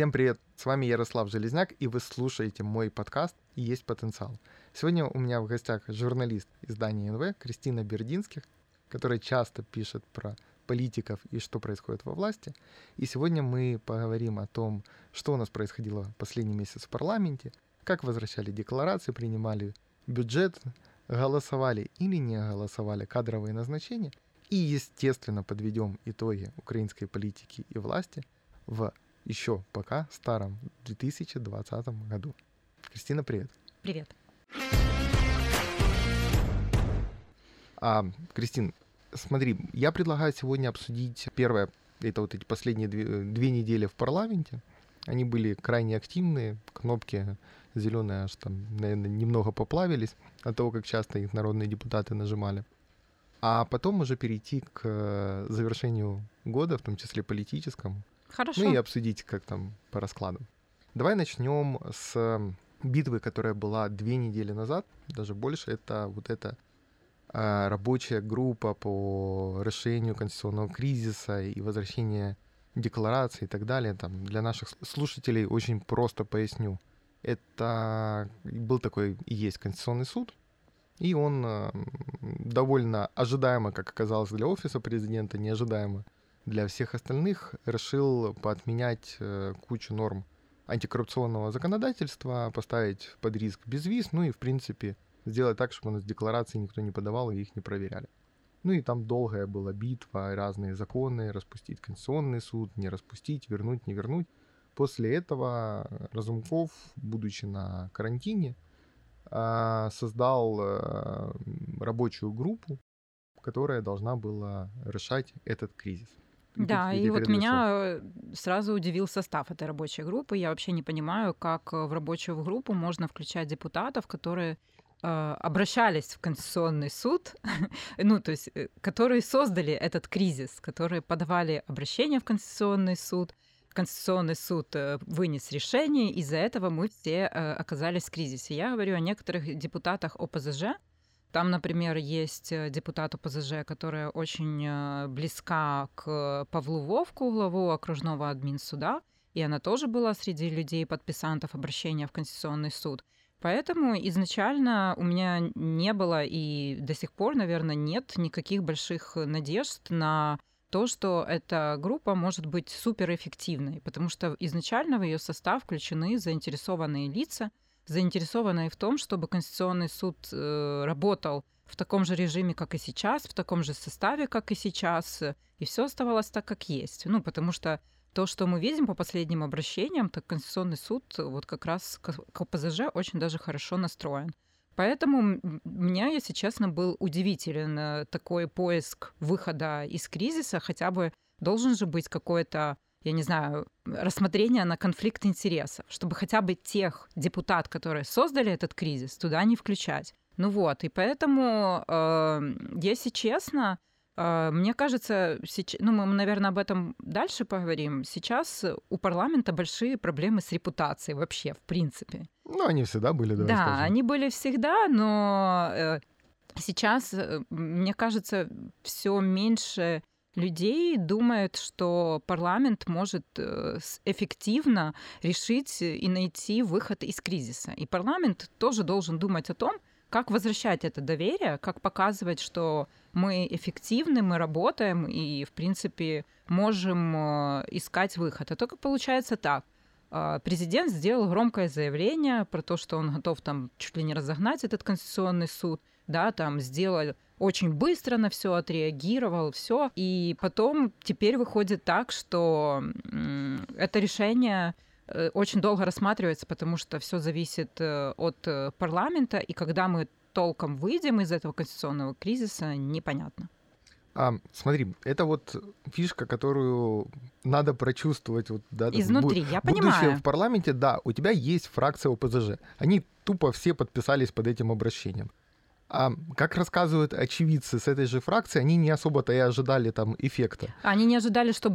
Всем привет, с вами Ярослав Железняк, и вы слушаете мой подкаст «Есть потенциал». Сегодня у меня в гостях журналист издания НВ Кристина Бердинских, которая часто пишет про политиков и что происходит во власти. И сегодня мы поговорим о том, что у нас происходило последний месяц в парламенте, как возвращали декларации, принимали бюджет, голосовали или не голосовали кадровые назначения. И, естественно, подведем итоги украинской политики и власти в еще пока старом 2020 году. Кристина, привет. Привет. А, Кристин, смотри, я предлагаю сегодня обсудить первое, это вот эти последние две, две недели в парламенте. Они были крайне активные, кнопки зеленые аж там, наверное, немного поплавились от того, как часто их народные депутаты нажимали. А потом уже перейти к э, завершению года, в том числе политическому. Хорошо. Ну и обсудить, как там по раскладам. Давай начнем с битвы, которая была две недели назад, даже больше. Это вот эта а, рабочая группа по решению конституционного кризиса и возвращения декларации и так далее. Там, для наших слушателей очень просто поясню. Это был такой и есть Конституционный суд, и он довольно ожидаемо, как оказалось для офиса президента, неожидаемо для всех остальных, решил поотменять э, кучу норм антикоррупционного законодательства, поставить под риск безвиз, ну и, в принципе, сделать так, чтобы у нас декларации никто не подавал и их не проверяли. Ну и там долгая была битва, разные законы, распустить Конституционный суд, не распустить, вернуть, не вернуть. После этого Разумков, будучи на карантине, а, создал э, рабочую группу, которая должна была решать этот кризис. Да, и вот меня э, сразу удивил состав этой рабочей группы. Я вообще не понимаю, как в рабочую группу можно включать депутатов, которые э, обращались в Конституционный суд, ну, то есть, э, которые создали этот кризис, которые подавали обращение в Конституционный суд, Конституционный суд вынес решение, из-за этого мы все оказались в кризисе. Я говорю о некоторых депутатах ОПЗЖ, там, например, есть э, депутат ОПЗЖ, которая очень э, близка к Павлу Вовку, главу окружного админсуда, и она тоже была среди людей, подписантов обращения в Конституционный суд. Поэтому изначально у меня не было и до сих пор, наверное, нет никаких больших надежд на то, что эта группа может быть суперэффективной, потому что изначально в ее состав включены заинтересованные лица, заинтересованные в том, чтобы Конституционный суд э, работал в таком же режиме, как и сейчас, в таком же составе, как и сейчас, и все оставалось так, как есть. Ну, потому что то, что мы видим по последним обращениям, так Конституционный суд вот как раз к КПЗЖ очень даже хорошо настроен. Поэтому меня, если честно, был удивителен э, такой поиск выхода из кризиса, хотя бы должен же быть какой-то я не знаю, рассмотрение на конфликт интересов, чтобы хотя бы тех депутат, которые создали этот кризис, туда не включать. Ну вот, и поэтому, э, если честно, э, мне кажется, сейчас, ну мы, наверное, об этом дальше поговорим. Сейчас у парламента большие проблемы с репутацией вообще, в принципе. Ну, они всегда были, да. Да, скажем. они были всегда, но э, сейчас, э, мне кажется, все меньше людей думают, что парламент может э, эффективно решить и найти выход из кризиса. И парламент тоже должен думать о том, как возвращать это доверие, как показывать, что мы эффективны, мы работаем и, в принципе, можем э, искать выход. А только получается так. А, президент сделал громкое заявление про то, что он готов там чуть ли не разогнать этот конституционный суд, да, там сделал очень быстро на все отреагировал, все. И потом теперь выходит так, что это решение э, очень долго рассматривается, потому что все зависит э, от э, парламента, и когда мы толком выйдем из этого конституционного кризиса, непонятно. А, смотри, это вот фишка, которую надо прочувствовать. Вот, да, Изнутри, я понимаю. в парламенте, да, у тебя есть фракция ОПЗЖ. Они тупо все подписались под этим обращением. А как рассказывают очевидцы с этой же фракции, они не особо-то и ожидали там эффекта. Они не ожидали, что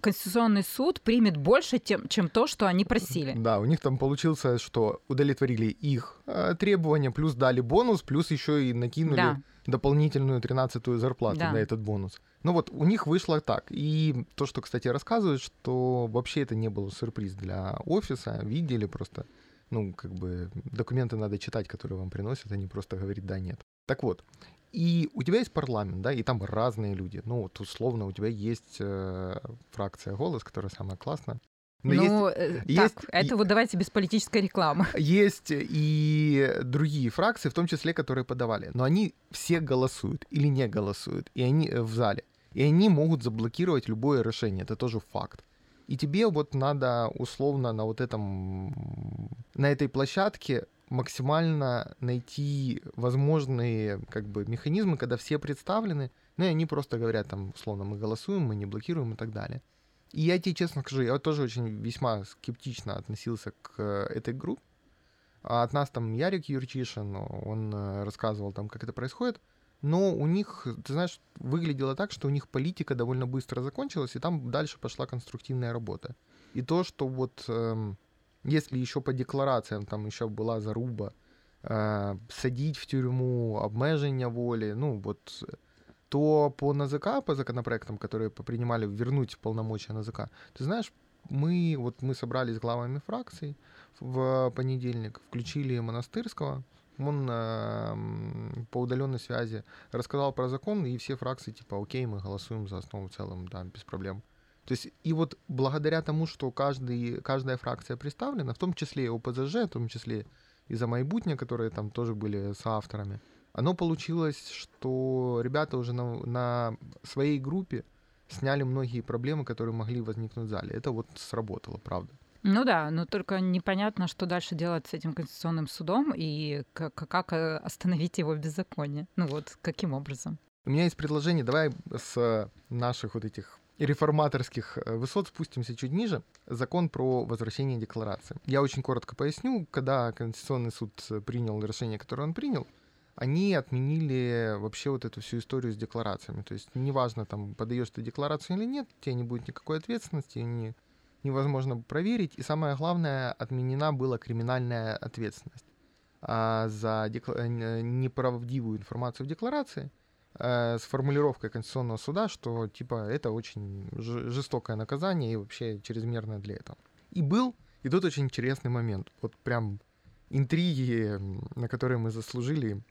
Конституционный суд примет больше, тем, чем то, что они просили. Да, у них там получился, что удовлетворили их э, требования, плюс дали бонус, плюс еще и накинули да. дополнительную 13-ю зарплату да. на этот бонус. Ну вот у них вышло так. И то, что, кстати, рассказывают, что вообще это не было сюрприз для офиса, видели просто ну, как бы документы надо читать, которые вам приносят, а не просто говорить «да», «нет». Так вот, и у тебя есть парламент, да, и там разные люди. Ну, вот условно у тебя есть э, фракция «Голос», которая самая классная. Но ну, есть, э, есть, так, это и, вот давайте без политической рекламы. Есть и другие фракции, в том числе, которые подавали. Но они все голосуют или не голосуют, и они э, в зале. И они могут заблокировать любое решение, это тоже факт. И тебе вот надо условно на вот этом, на этой площадке максимально найти возможные как бы механизмы, когда все представлены, ну и они просто говорят там, условно, мы голосуем, мы не блокируем и так далее. И я тебе честно скажу, я тоже очень весьма скептично относился к этой группе. А от нас там Ярик Юрчишин, он э, рассказывал там, как это происходит но у них, ты знаешь, выглядело так, что у них политика довольно быстро закончилась, и там дальше пошла конструктивная работа. И то, что вот э, если еще по декларациям там еще была заруба, э, садить в тюрьму, обмеження воли, ну вот, то по НАЗК, по законопроектам, которые принимали вернуть полномочия НАЗК, ты знаешь, мы вот мы собрались с главами фракций в понедельник, включили Монастырского, он э, по удаленной связи рассказал про закон, и все фракции типа, окей, мы голосуем за основу в целом, да, без проблем. То есть, и вот благодаря тому, что каждый, каждая фракция представлена, в том числе и ОПЗЖ, в том числе и за Майбутня, которые там тоже были соавторами, оно получилось, что ребята уже на, на своей группе сняли многие проблемы, которые могли возникнуть в зале. Это вот сработало, правда. Ну да, но только непонятно, что дальше делать с этим конституционным судом и как, как э, остановить его беззаконие. Ну вот, каким образом? У меня есть предложение, давай с наших вот этих реформаторских э, высот спустимся чуть ниже. Закон про возвращение декларации. Я очень коротко поясню, когда Конституционный суд принял решение, которое он принял, они отменили вообще вот эту всю историю с декларациями. То есть неважно, там, подаешь ты декларацию или нет, тебе не будет никакой ответственности, они невозможно проверить. И самое главное, отменена была криминальная ответственность а, за декла- э, неправдивую информацию в декларации а, с формулировкой Конституционного суда, что типа это очень жестокое наказание и вообще чрезмерное для этого. И был, и тут очень интересный момент. Вот прям интриги, на которые мы заслужили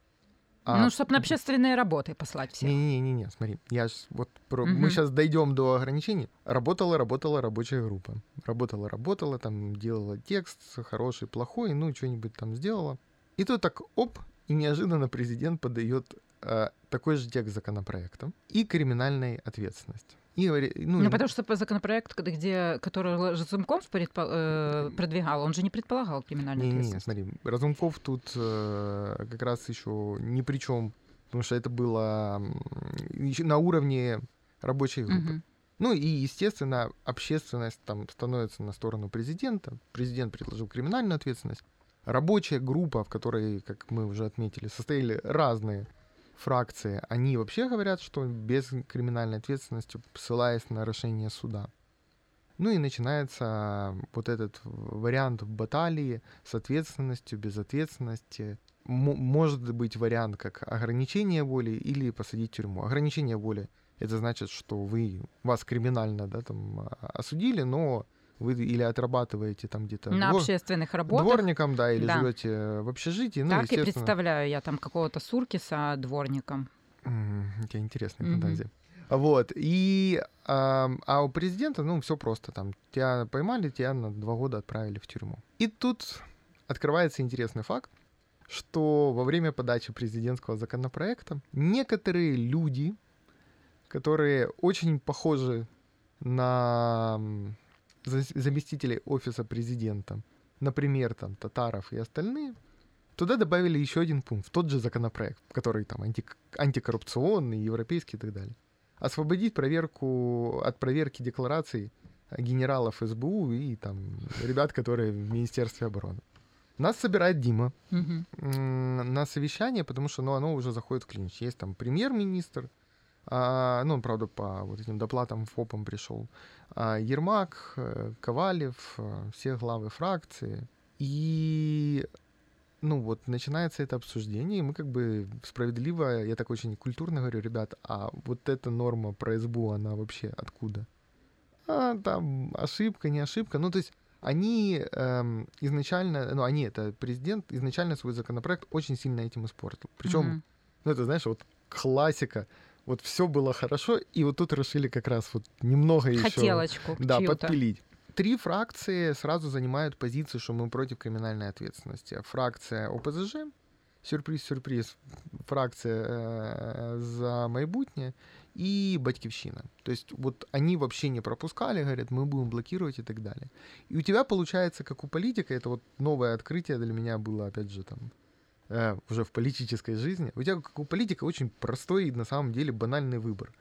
а... Ну, чтобы на общественные работы послать всех. Не-не-не, смотри, я ж, вот про... угу. мы сейчас дойдем до ограничений. Работала, работала рабочая группа. Работала, работала, там делала текст хороший, плохой, ну, что-нибудь там сделала. И тут так, оп, и неожиданно президент подает э, такой же текст законопроекта и криминальной ответственности. И, ну, ну, потому что по законопроекту, где, который Разумков предпо, э, продвигал, он же не предполагал криминальную не, ответственность. Не, смотри, Разумков тут э, как раз еще ни при чем, потому что это было на уровне рабочей группы. Угу. Ну и, естественно, общественность там становится на сторону президента. Президент предложил криминальную ответственность. Рабочая группа, в которой, как мы уже отметили, состояли разные фракции, они вообще говорят, что без криминальной ответственности, ссылаясь на решение суда. Ну и начинается вот этот вариант баталии с ответственностью, без ответственности. М- может быть вариант как ограничение воли или посадить в тюрьму. Ограничение воли — это значит, что вы, вас криминально да, там, а, осудили, но вы или отрабатываете там где-то на двор... общественных работах. Дворником, да, или да. живете в общежитии. Ну, так и представляю я там какого-то Суркиса дворником. Mm, тебя интересная mm-hmm. фантазия. Вот. И, а, а у президента, ну, все просто. Там тебя поймали, тебя на два года отправили в тюрьму. И тут открывается интересный факт, что во время подачи президентского законопроекта некоторые люди, которые очень похожи на заместителей офиса президента, например, там Татаров и остальные, туда добавили еще один пункт, в тот же законопроект, который там анти, антикоррупционный, европейский и так далее. Освободить проверку от проверки деклараций генералов СБУ и там ребят, которые в Министерстве обороны. Нас собирает Дима угу. на совещание, потому что ну, оно уже заходит в клинч. Есть там премьер-министр, а, ну, правда, по вот этим доплатам ФОПам пришел. А, Ермак, э, Ковалев, э, все главы фракции. И ну вот начинается это обсуждение, и мы как бы справедливо, я так очень культурно говорю, ребят, а вот эта норма про СБУ, она вообще откуда? А, там ошибка, не ошибка. Ну, то есть они эм, изначально, ну, они, это президент, изначально свой законопроект очень сильно этим испортил. Причем, mm-hmm. ну, это, знаешь, вот классика. Вот все было хорошо, и вот тут решили как раз вот немного еще... Хотелочку. Да, подпилить. Три фракции сразу занимают позицию, что мы против криминальной ответственности. Фракция ОПЗЖ, сюрприз-сюрприз, фракция э, за майбутнє и Батькивщина. То есть вот они вообще не пропускали, говорят, мы будем блокировать и так далее. И у тебя получается, как у политика, это вот новое открытие для меня было, опять же, там, э, уже в политической жизни. У тебя, как у политика, очень простой и на самом деле банальный выбор.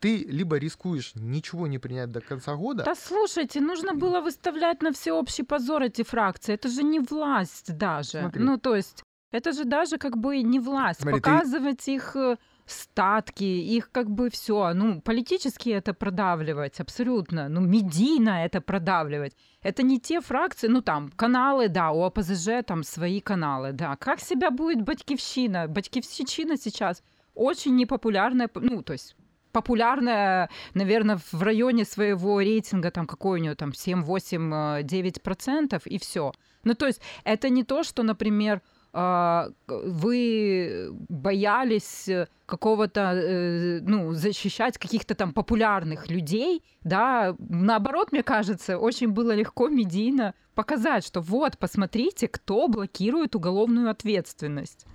Ты либо рискуешь ничего не принять до конца года. Да слушайте, нужно было выставлять на всеобщий позор эти фракции. Это же не власть даже. Смотри. Ну, то есть, это же даже как бы не власть. Смотри, Показывать ты... их э, статки, их как бы все, ну, политически это продавливать, абсолютно, ну, медийно это продавливать. Это не те фракции, ну, там, каналы, да, у ОПЗЖ там свои каналы, да. Как себя будет Батькивщина? Батькивщина сейчас очень непопулярная, ну, то есть популярная, наверное, в районе своего рейтинга, там, какой у нее там 7, 8, 9 процентов, и все. Ну, то есть это не то, что, например, вы боялись какого-то, э, ну, защищать каких-то там популярных людей, да, наоборот, мне кажется, очень было легко медийно показать, что вот, посмотрите, кто блокирует уголовную ответственность.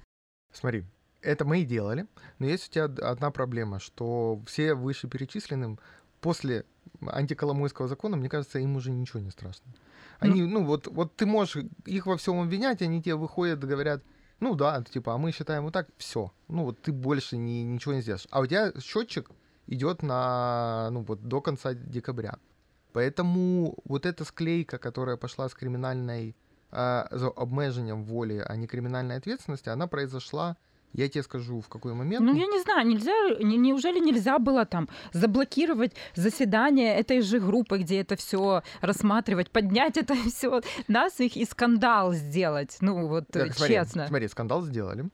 Смотри, это мы и делали, но есть у тебя одна проблема, что все вышеперечисленным после антиколомойского закона, мне кажется, им уже ничего не страшно. Они, ну, ну вот, вот ты можешь их во всем обвинять, они тебе выходят, говорят, ну да, типа, а мы считаем вот так, все. Ну вот ты больше ни, ничего не сделаешь. А у тебя счетчик идет на, ну вот, до конца декабря. Поэтому вот эта склейка, которая пошла с криминальной, э, за обмежением воли, а не криминальной ответственности, она произошла я тебе скажу, в какой момент. Ну, я не знаю, нельзя, неужели нельзя было там заблокировать заседание этой же группы, где это все рассматривать, поднять это все нас их и скандал сделать. Ну, вот так, смотри, честно. Смотри, скандал сделали.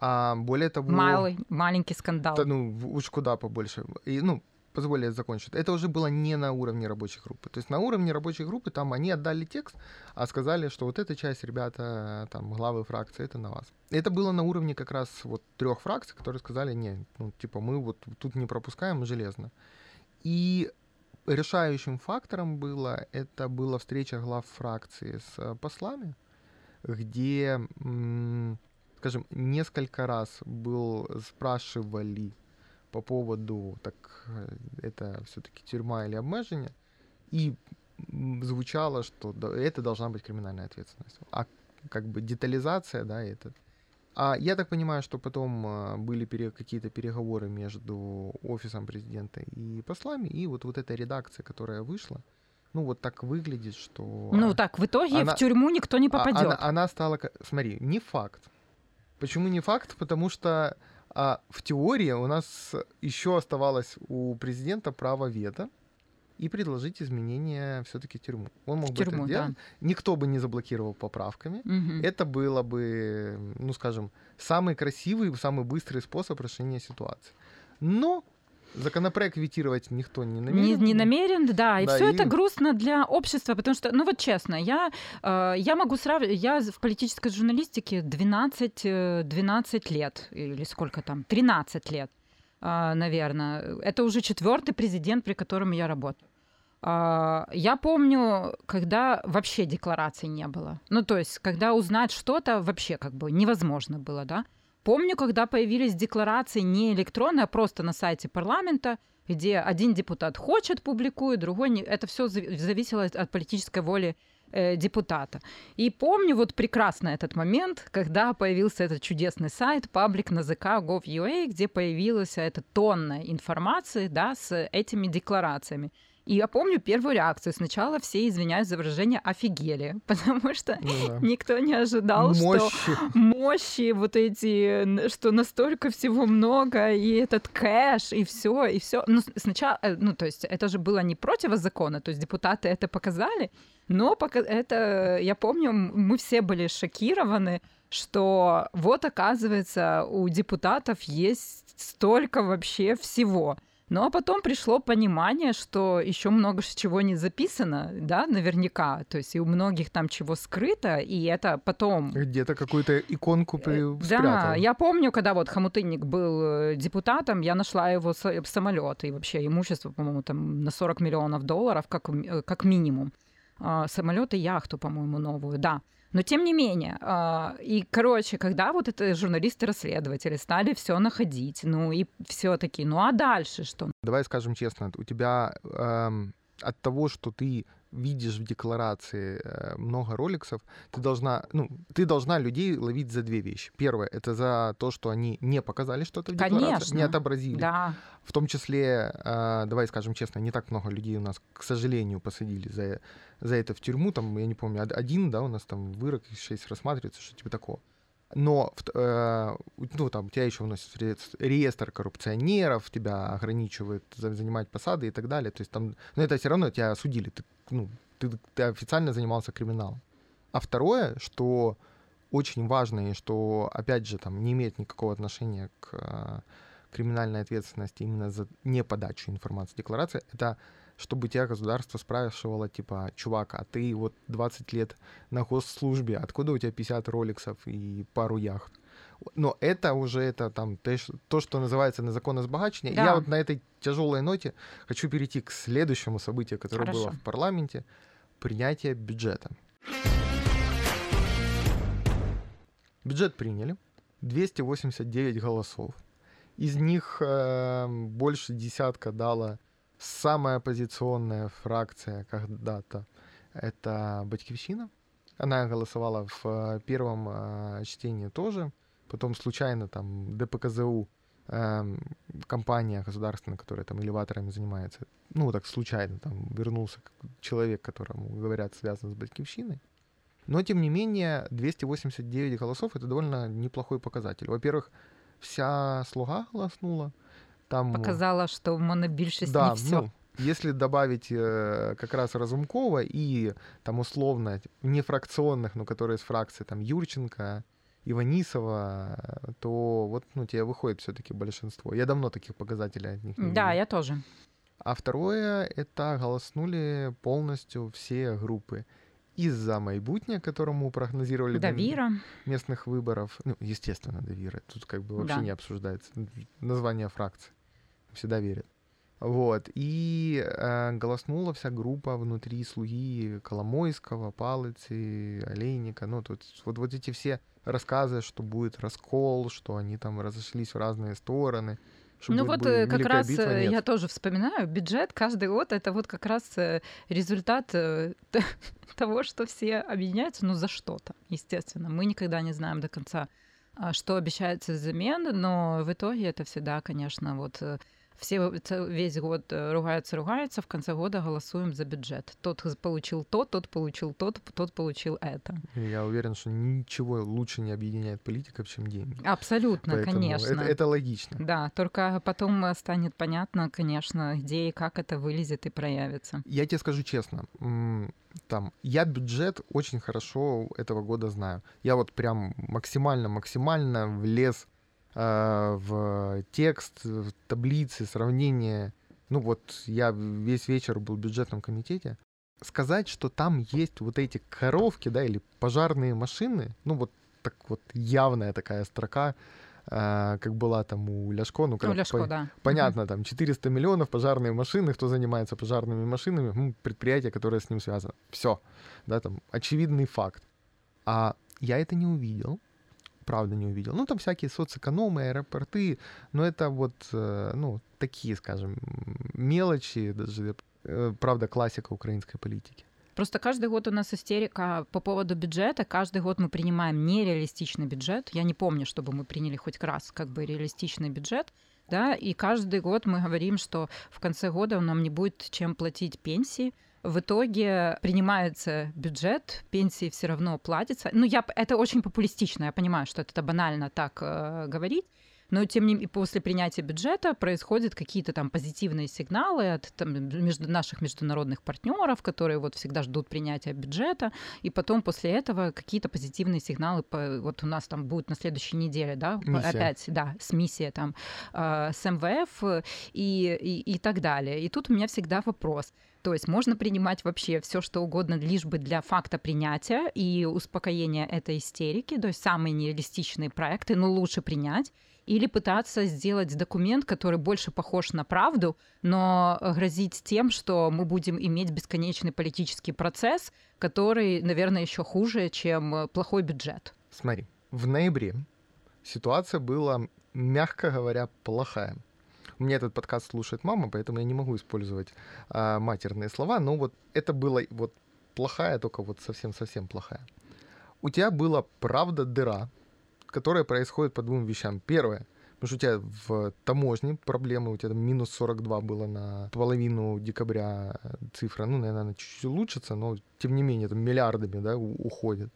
А более того... Малый, маленький скандал. Да, ну, уж куда побольше. И, ну, позволь я закончу. Это уже было не на уровне рабочей группы. То есть на уровне рабочей группы там они отдали текст, а сказали, что вот эта часть, ребята, там, главы фракции, это на вас. Это было на уровне как раз вот трех фракций, которые сказали, не, ну, типа, мы вот тут не пропускаем железно. И решающим фактором было, это была встреча глав фракции с э, послами, где, скажем, несколько раз был, спрашивали по поводу, так это все-таки тюрьма или обмежение, и звучало, что это должна быть криминальная ответственность. А как бы детализация, да, это. А я так понимаю, что потом э, были пере, какие-то переговоры между офисом президента и послами, и вот, вот эта редакция, которая вышла, ну вот так выглядит, что... Ну так, в итоге она, в тюрьму никто не попадет. Она, она стала... Смотри, не факт. Почему не факт? Потому что а в теории у нас еще оставалось у президента право вето и предложить изменения все-таки тюрьму. Он мог в бы тюрьму, это сделать. Да. Никто бы не заблокировал поправками. Угу. Это было бы, ну скажем, самый красивый, самый быстрый способ решения ситуации. Но Законопроект ветировать никто не намерен. Не, не намерен, да. И да, все и... это грустно для общества, потому что, ну вот честно, я, э, я могу сравнивать, я в политической журналистике 12, 12 э, лет, или сколько там, 13 лет, э, наверное. Это уже четвертый президент, при котором я работаю. Э, я помню, когда вообще деклараций не было. Ну, то есть, когда узнать что-то вообще как бы невозможно было, да. Помню, когда появились декларации не электронные, а просто на сайте парламента, где один депутат хочет, публикует, другой не. Это все зависело от политической воли э, депутата. И помню вот прекрасно этот момент, когда появился этот чудесный сайт public на где появилась эта тонна информации да, с этими декларациями. И я помню первую реакцию. Сначала все, извиняюсь за выражение, офигели, потому что ну, да. никто не ожидал, мощи. что мощи вот эти, что настолько всего много, и этот кэш, и все, и все. Ну, сначала, э, ну, то есть это же было не против закона, то есть депутаты это показали, но пока это, я помню, мы все были шокированы, что вот, оказывается, у депутатов есть столько вообще всего. Ну а потом пришло понимание, что еще много чего не записано, да, наверняка. То есть и у многих там чего скрыто, и это потом... Где-то какую-то иконку э, при... Да, я помню, когда вот Хамутынник был э, депутатом, я нашла его самолет и вообще имущество, по-моему, там на 40 миллионов долларов как, э, как минимум. А, самолет и яхту, по-моему, новую, да. Но тем не менее, а, и, короче, когда вот это журналисты-расследователи стали все находить, ну и все-таки, ну а дальше что? Давай скажем честно, у тебя эм, от того, что ты видишь в декларации э, много роликсов, ты должна, ну, ты должна людей ловить за две вещи. Первое, это за то, что они не показали что-то в декларации, Конечно. не отобразили. Да. В том числе, э, давай скажем честно, не так много людей у нас, к сожалению, посадили за, за это в тюрьму. Там, я не помню, один, да, у нас там вырок, шесть рассматривается, что типа такого. Но э, ну, там, тебя еще вносят в реестр коррупционеров, тебя ограничивают занимать посады и так далее. То есть там, но это все равно тебя осудили. Ты, ну, ты, ты официально занимался криминалом. А второе, что очень важно и что, опять же, там не имеет никакого отношения к э, криминальной ответственности именно за неподачу информации декларации, это чтобы тебя государство спрашивало, типа, чувак, а ты вот 20 лет на госслужбе, откуда у тебя 50 роликсов и пару яхт? Но это уже это там то, что называется незаконное сбагачивание. Да. Я вот на этой тяжелой ноте хочу перейти к следующему событию, которое Хорошо. было в парламенте принятие бюджета. Бюджет приняли, 289 голосов. Из них э, больше десятка дала самая оппозиционная фракция когда-то это Батькивщина. Она голосовала в э, первом э, чтении тоже. Потом случайно там ДПКЗУ, э, компания государственная, которая там элеваторами занимается, ну так случайно там вернулся человек, которому говорят связан с Батькивщиной. Но, тем не менее, 289 голосов — это довольно неплохой показатель. Во-первых, вся слуга голоснула, там... Показала, что монобільшість да, не все. Ну, если добавить э, как раз Разумкова и там условно не фракционных, но которые из фракции там Юрченко, Иванисова, то вот ну тебе выходит все-таки большинство. Я давно таких показателей от них не Да, видел. я тоже. А второе, это голоснули полностью все группы. Из-за Майбутня, которому прогнозировали Давира. местных выборов. Ну, естественно, Давира. Тут как бы вообще да. не обсуждается. Название фракции всегда верят. Вот. И э, голоснула вся группа внутри слуги Коломойского, Палыцы, Олейника. Ну, тут вот, вот эти все рассказы, что будет раскол, что они там разошлись в разные стороны. Что ну вот э, как раз битва, э, я тоже вспоминаю, бюджет каждый год это вот как раз э, результат того, что все объединяются, ну за что-то, естественно. Мы никогда не знаем до конца, а, что обещается взамен, но в итоге это всегда, конечно, вот все весь год ругаются, ругаются, в конце года голосуем за бюджет. Тот получил то, тот получил тот, тот получил это. Я уверен, что ничего лучше не объединяет политиков, чем деньги. Абсолютно, Поэтому конечно. Это, это логично. Да, только потом э, станет понятно, конечно, где и как это вылезет и проявится. Я тебе скажу честно, там, я бюджет очень хорошо этого года знаю. Я вот прям максимально-максимально влез в текст, в таблицы, сравнения. Ну вот я весь вечер был в бюджетном комитете. Сказать, что там есть вот эти коровки, да, или пожарные машины, ну вот так вот явная такая строка, э, как была там у Ляшко, ну, когда у Ляшко, по- да. понятно, там 400 миллионов пожарные машины, кто занимается пожарными машинами, ну, предприятие, которое с ним связано. Все, да, там очевидный факт. А я это не увидел, правда не увидел. Ну, там всякие соцэкономы, аэропорты, но это вот, э, ну, такие, скажем, мелочи, даже, э, правда, классика украинской политики. Просто каждый год у нас истерика по поводу бюджета. Каждый год мы принимаем нереалистичный бюджет. Я не помню, чтобы мы приняли хоть раз как бы реалистичный бюджет. да, и каждый год мы говорим, что в конце года нам не будет чем платить пенсии, в итоге принимается бюджет, пенсии все равно платятся. Ну, я, это очень популистично, я понимаю, что это банально так э, говорить, но тем не менее после принятия бюджета происходят какие-то там позитивные сигналы от там, между наших международных партнеров, которые вот всегда ждут принятия бюджета, и потом после этого какие-то позитивные сигналы, по, вот у нас там будет на следующей неделе, да, Миссия. опять, да, с миссией там, э, с МВФ и, и, и так далее. И тут у меня всегда вопрос. То есть можно принимать вообще все, что угодно, лишь бы для факта принятия и успокоения этой истерики, то есть самые нереалистичные проекты, но лучше принять или пытаться сделать документ, который больше похож на правду, но грозить тем, что мы будем иметь бесконечный политический процесс, который, наверное, еще хуже, чем плохой бюджет. Смотри, в ноябре ситуация была, мягко говоря, плохая. Меня этот подкаст слушает мама, поэтому я не могу использовать а, матерные слова, но вот это было вот плохая, только вот совсем-совсем плохая. У тебя была правда дыра, которая происходит по двум вещам. Первое, потому что у тебя в таможне проблемы, у тебя там минус 42 было на половину декабря цифра, ну, наверное, она чуть-чуть улучшится, но тем не менее, там миллиардами, да, уходит.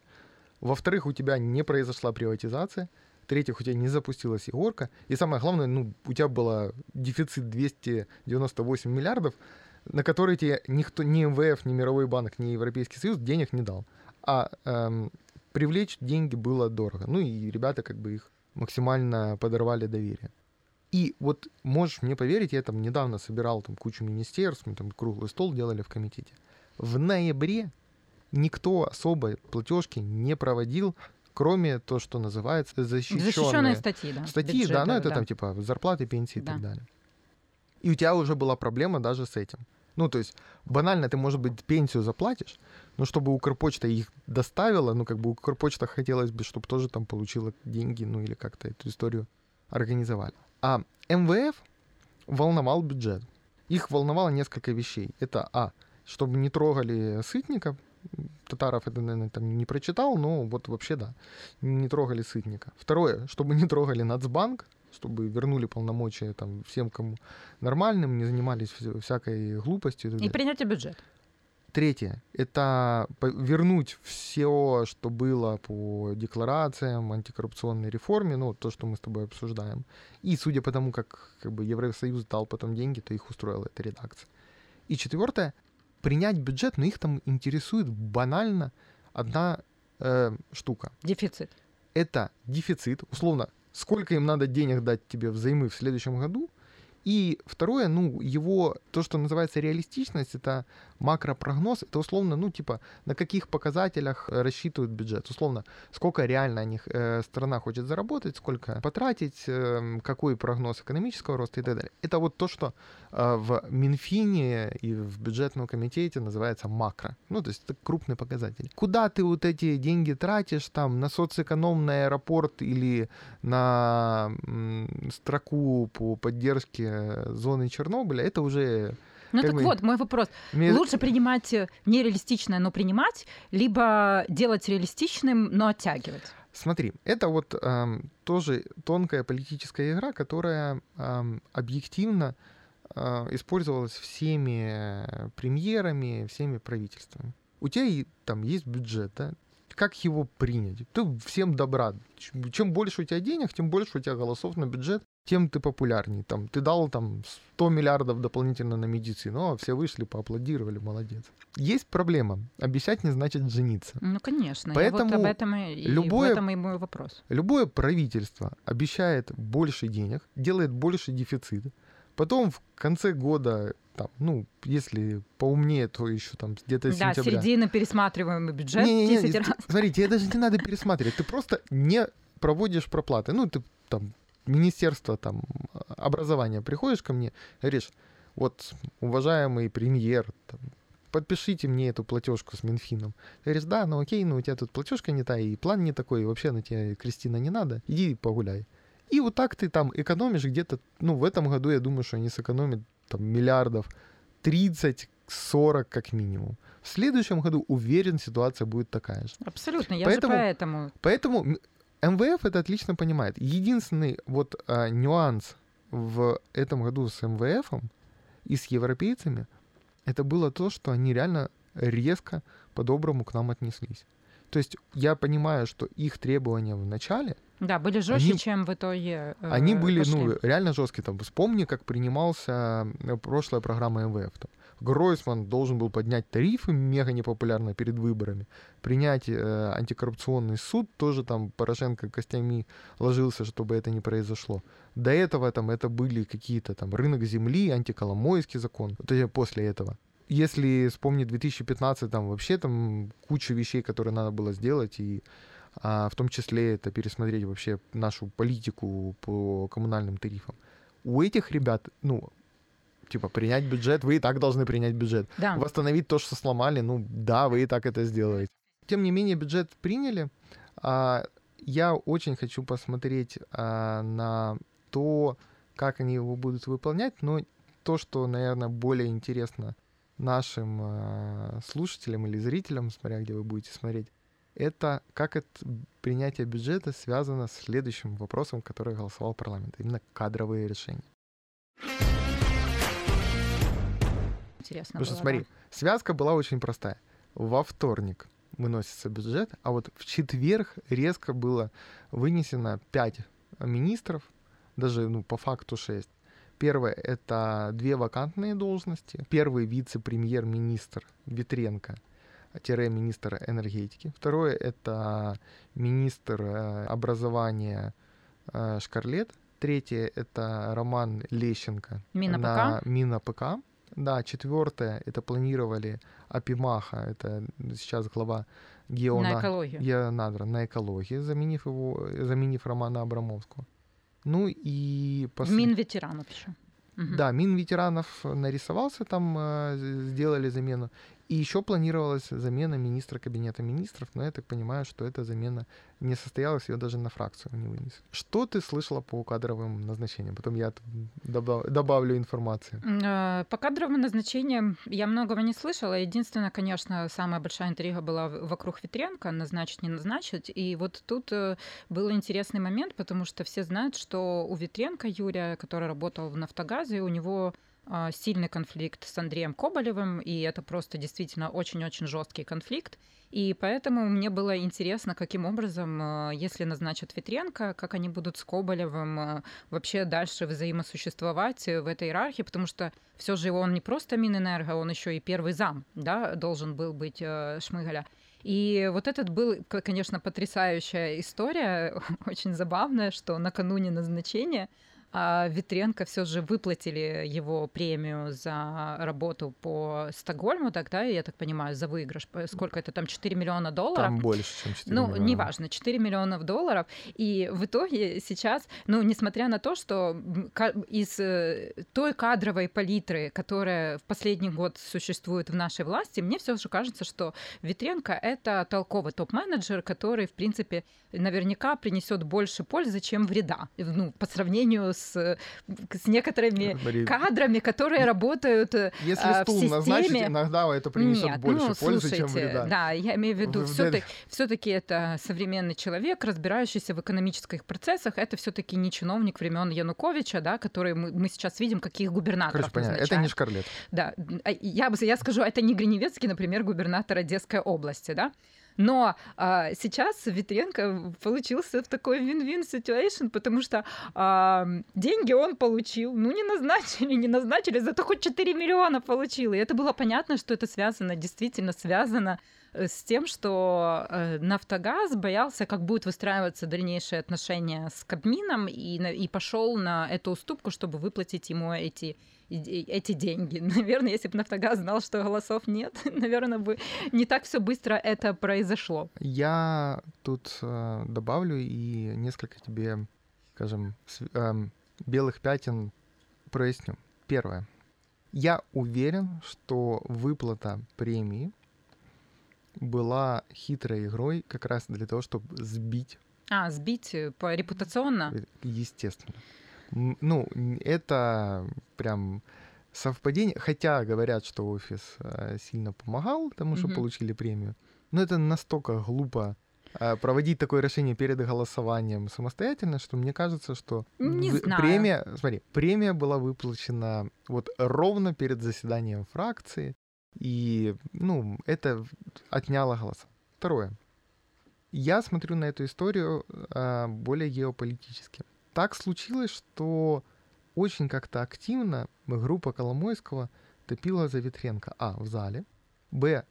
Во-вторых, у тебя не произошла приватизация. В-третьих, у тебя не запустилась Егорка. И самое главное, ну, у тебя был дефицит 298 миллиардов, на которые тебе никто, ни МВФ, ни Мировой банк, ни Европейский Союз денег не дал. А эм, привлечь деньги было дорого. Ну и ребята как бы их максимально подорвали доверие. И вот можешь мне поверить, я там недавно собирал там кучу министерств, мы там круглый стол делали в комитете. В ноябре никто особо платежки не проводил, кроме то, что называется защищенные, защищенные статьи, да. Статьи, бюджета, да, ну это да. там типа зарплаты, пенсии да. и так далее. И у тебя уже была проблема даже с этим. Ну, то есть банально ты, может быть, пенсию заплатишь, но чтобы Укрпочта их доставила, ну, как бы Укрпочта хотелось бы, чтобы тоже там получила деньги, ну, или как-то эту историю организовали. А МВФ волновал бюджет. Их волновало несколько вещей. Это, а, чтобы не трогали Сытника, Татаров это, наверное, там не прочитал, но вот вообще да, не трогали Сытника. Второе, чтобы не трогали Нацбанк, чтобы вернули полномочия там всем, кому нормальным, не занимались всякой глупостью. И, и принятие бюджета. Третье — это вернуть все, что было по декларациям, антикоррупционной реформе, ну, то, что мы с тобой обсуждаем. И судя по тому, как, как бы Евросоюз дал потом деньги, то их устроила эта редакция. И четвертое — принять бюджет, но их там интересует банально одна э, штука. Дефицит. Это дефицит, условно, сколько им надо денег дать тебе взаймы в следующем году — и второе, ну, его, то, что называется реалистичность, это макропрогноз, это условно, ну, типа, на каких показателях э, рассчитывают бюджет. Условно, сколько реально о них э, страна хочет заработать, сколько потратить, э, какой прогноз экономического роста и так далее. Это вот то, что э, в Минфине и в бюджетном комитете называется макро. Ну, то есть это крупный показатель. Куда ты вот эти деньги тратишь, там, на соцэкономный аэропорт или на м, строку по поддержке зоны Чернобыля, это уже ну так мы... вот, мой вопрос. Мне... Лучше принимать э, нереалистичное, но принимать, либо делать реалистичным, но оттягивать? Смотри, это вот эм, тоже тонкая политическая игра, которая эм, объективно э, использовалась всеми премьерами, всеми правительствами. У тебя и, там есть бюджет, да? Как его принять? Ты всем добра. Чем больше у тебя денег, тем больше у тебя голосов на бюджет, тем ты популярней. Там, ты дал там 100 миллиардов дополнительно на медицину, а все вышли, поаплодировали, молодец. Есть проблема. Обещать не значит жениться. Ну, конечно. Поэтому вот об этом и, любое, в этом и мой вопрос. Любое правительство обещает больше денег, делает больше дефицит, потом в конце года там, ну, если поумнее, то еще там где-то да, сентября. Да, середина пересматриваемый бюджет не, не, не, 10 раз. Смотрите, это даже не надо пересматривать, ты просто не проводишь проплаты. Ну, ты там министерство там образования приходишь ко мне, говоришь, вот, уважаемый премьер, там, подпишите мне эту платежку с Минфином. Ты говоришь, да, ну окей, ну у тебя тут платежка не та, и план не такой, и вообще на тебя, Кристина, не надо, иди погуляй. И вот так ты там экономишь где-то, ну в этом году я думаю, что они сэкономят там миллиардов 30-40 как минимум. В следующем году, уверен, ситуация будет такая же. Абсолютно, я поэтому, же поэтому. Поэтому МВФ это отлично понимает. Единственный вот а, нюанс в этом году с МВФ и с европейцами, это было то, что они реально резко по-доброму к нам отнеслись. То есть я понимаю, что их требования в начале... Да, были жестче, они, чем в итоге э, Они были, пошли. ну, реально жесткие. Там, вспомни, как принимался э, прошлая программа МВФ. Там. Гройсман должен был поднять тарифы, мега непопулярно перед выборами, принять э, антикоррупционный суд, тоже там Порошенко костями ложился, чтобы это не произошло. До этого там это были какие-то там рынок земли, антиколомойский закон, вот после этого если вспомнить 2015, там вообще там куча вещей, которые надо было сделать, и а, в том числе это пересмотреть вообще нашу политику по коммунальным тарифам. У этих ребят, ну, типа, принять бюджет, вы и так должны принять бюджет. Да. Восстановить то, что сломали, ну, да, вы и так это сделаете. Тем не менее, бюджет приняли. А, я очень хочу посмотреть а, на то, как они его будут выполнять, но то, что, наверное, более интересно нашим э, слушателям или зрителям, смотря где вы будете смотреть, это как это принятие бюджета связано с следующим вопросом, который голосовал парламент, именно кадровые решения. Интересно. Потому что смотри, да? связка была очень простая. Во вторник выносится бюджет, а вот в четверг резко было вынесено 5 министров, даже ну, по факту 6. Первое — это две вакантные должности. Первый вице-премьер-министр Ветренко, министр энергетики. Второе — это министр э, образования э, Шкарлет. Третье — это Роман Лещенко. Мина на ПК? Мина ПК. Да, четвертое — это планировали Апимаха, это сейчас глава Геона... На экологию. Геонадра, на экологии, заменив его, заменив Романа Абрамовского. Ну и... Пос... Мин ветеранов еще. Угу. Да, Мин ветеранов нарисовался, там э, сделали замену. И еще планировалась замена министра кабинета министров, но я так понимаю, что эта замена не состоялась, ее даже на фракцию не вынесли. Что ты слышала по кадровым назначениям? Потом я добав, добавлю информации. Э, по кадровым назначениям я многого не слышала. Единственное, конечно, самая большая интрига была вокруг Ветренко, назначить, не назначить. И вот тут э, был интересный момент, потому что все знают, что у Ветренко Юрия, который работал в «Нафтогазе», у него сильный конфликт с Андреем Коболевым, и это просто действительно очень-очень жесткий конфликт. И поэтому мне было интересно, каким образом, а, если назначат Ветренко, как они будут с Коболевым а, вообще дальше взаимосуществовать в этой иерархии, потому что все же он не просто Минэнерго, он еще и первый зам, да, должен был быть Шмыгаля. И вот этот был, конечно, потрясающая история, очень забавная, что накануне назначения а Витренко все же выплатили его премию за работу по Стокгольму тогда, я так понимаю, за выигрыш. Сколько это там, 4 миллиона долларов? Там больше, чем 4 ну, миллиона. Ну, неважно, 4 миллиона долларов. И в итоге сейчас, ну, несмотря на то, что из э, той кадровой палитры, которая в последний год существует в нашей власти, мне все же кажется, что Витренко — это толковый топ-менеджер, который, в принципе, наверняка принесет больше пользы, чем вреда, ну, по сравнению с, с некоторыми Смотри. кадрами, которые работают э, Если а, стул в системе. назначить, иногда это принесет Нет, больше ну, пользы, слушайте, чем вреда. Да, я имею в виду, все-таки, все-таки это современный человек, разбирающийся в экономических процессах. Это все-таки не чиновник времен Януковича, да, который мы, мы сейчас видим, каких губернаторов Короче, понятно, это не Шкарлет. Да, а я, я скажу, это не Гриневецкий, например, губернатор Одесской области, да. Но а, сейчас Витренко получился в такой win-win situation, потому что а, деньги он получил, ну не назначили, не назначили, зато хоть 4 миллиона получил. И это было понятно, что это связано, действительно связано э, с тем, что э, Нафтогаз боялся, как будут выстраиваться дальнейшие отношения с Кабмином, и, и пошел на эту уступку, чтобы выплатить ему эти эти деньги. Наверное, если бы Нафтогаз знал, что голосов нет, наверное, бы не так все быстро это произошло. Я тут э, добавлю и несколько тебе, скажем, э, белых пятен проясню. Первое. Я уверен, что выплата премии была хитрой игрой как раз для того, чтобы сбить. А, сбить э, по репутационно? Э, естественно. Ну, это прям совпадение. Хотя говорят, что офис э, сильно помогал тому, что mm-hmm. получили премию. Но это настолько глупо э, проводить такое решение перед голосованием самостоятельно, что мне кажется, что Не в- знаю. премия, смотри, премия была выплачена вот ровно перед заседанием фракции, и, ну, это отняло голоса. Второе. Я смотрю на эту историю а, более геополитически. Так случилось, что очень как-то активно группа Коломойского топила за Ветренко. А, в зале. Б,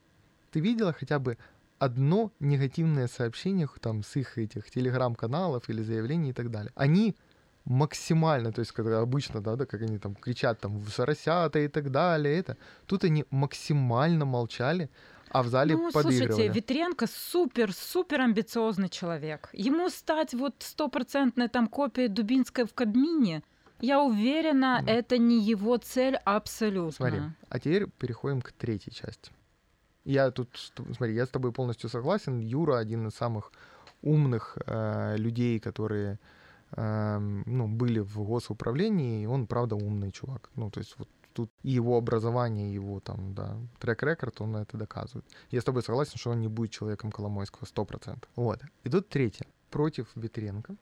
ты видела хотя бы одно негативное сообщение там с их этих телеграм-каналов или заявлений и так далее. Они максимально, то есть когда обычно, да, да, как они там кричат там в соросята и так далее, это, тут они максимально молчали, а в зале Ну, подыгрывали. слушайте, Витренко супер-супер амбициозный человек. Ему стать вот стопроцентной там копией Дубинской в Кабмине, я уверена, Мгм. это не его цель абсолютно. Смотри, а теперь переходим к третьей части. Я тут, смотри, я с тобой полностью согласен. Юра один из самых умных э, людей, которые эм, ну, были в госуправлении, и он, правда, умный чувак. Ну, то есть вот тут и его образование, и его там, да, трек-рекорд, он это доказывает. Я с тобой согласен, что он не будет человеком Коломойского, 100%. Вот. И тут третье. Против Ветренко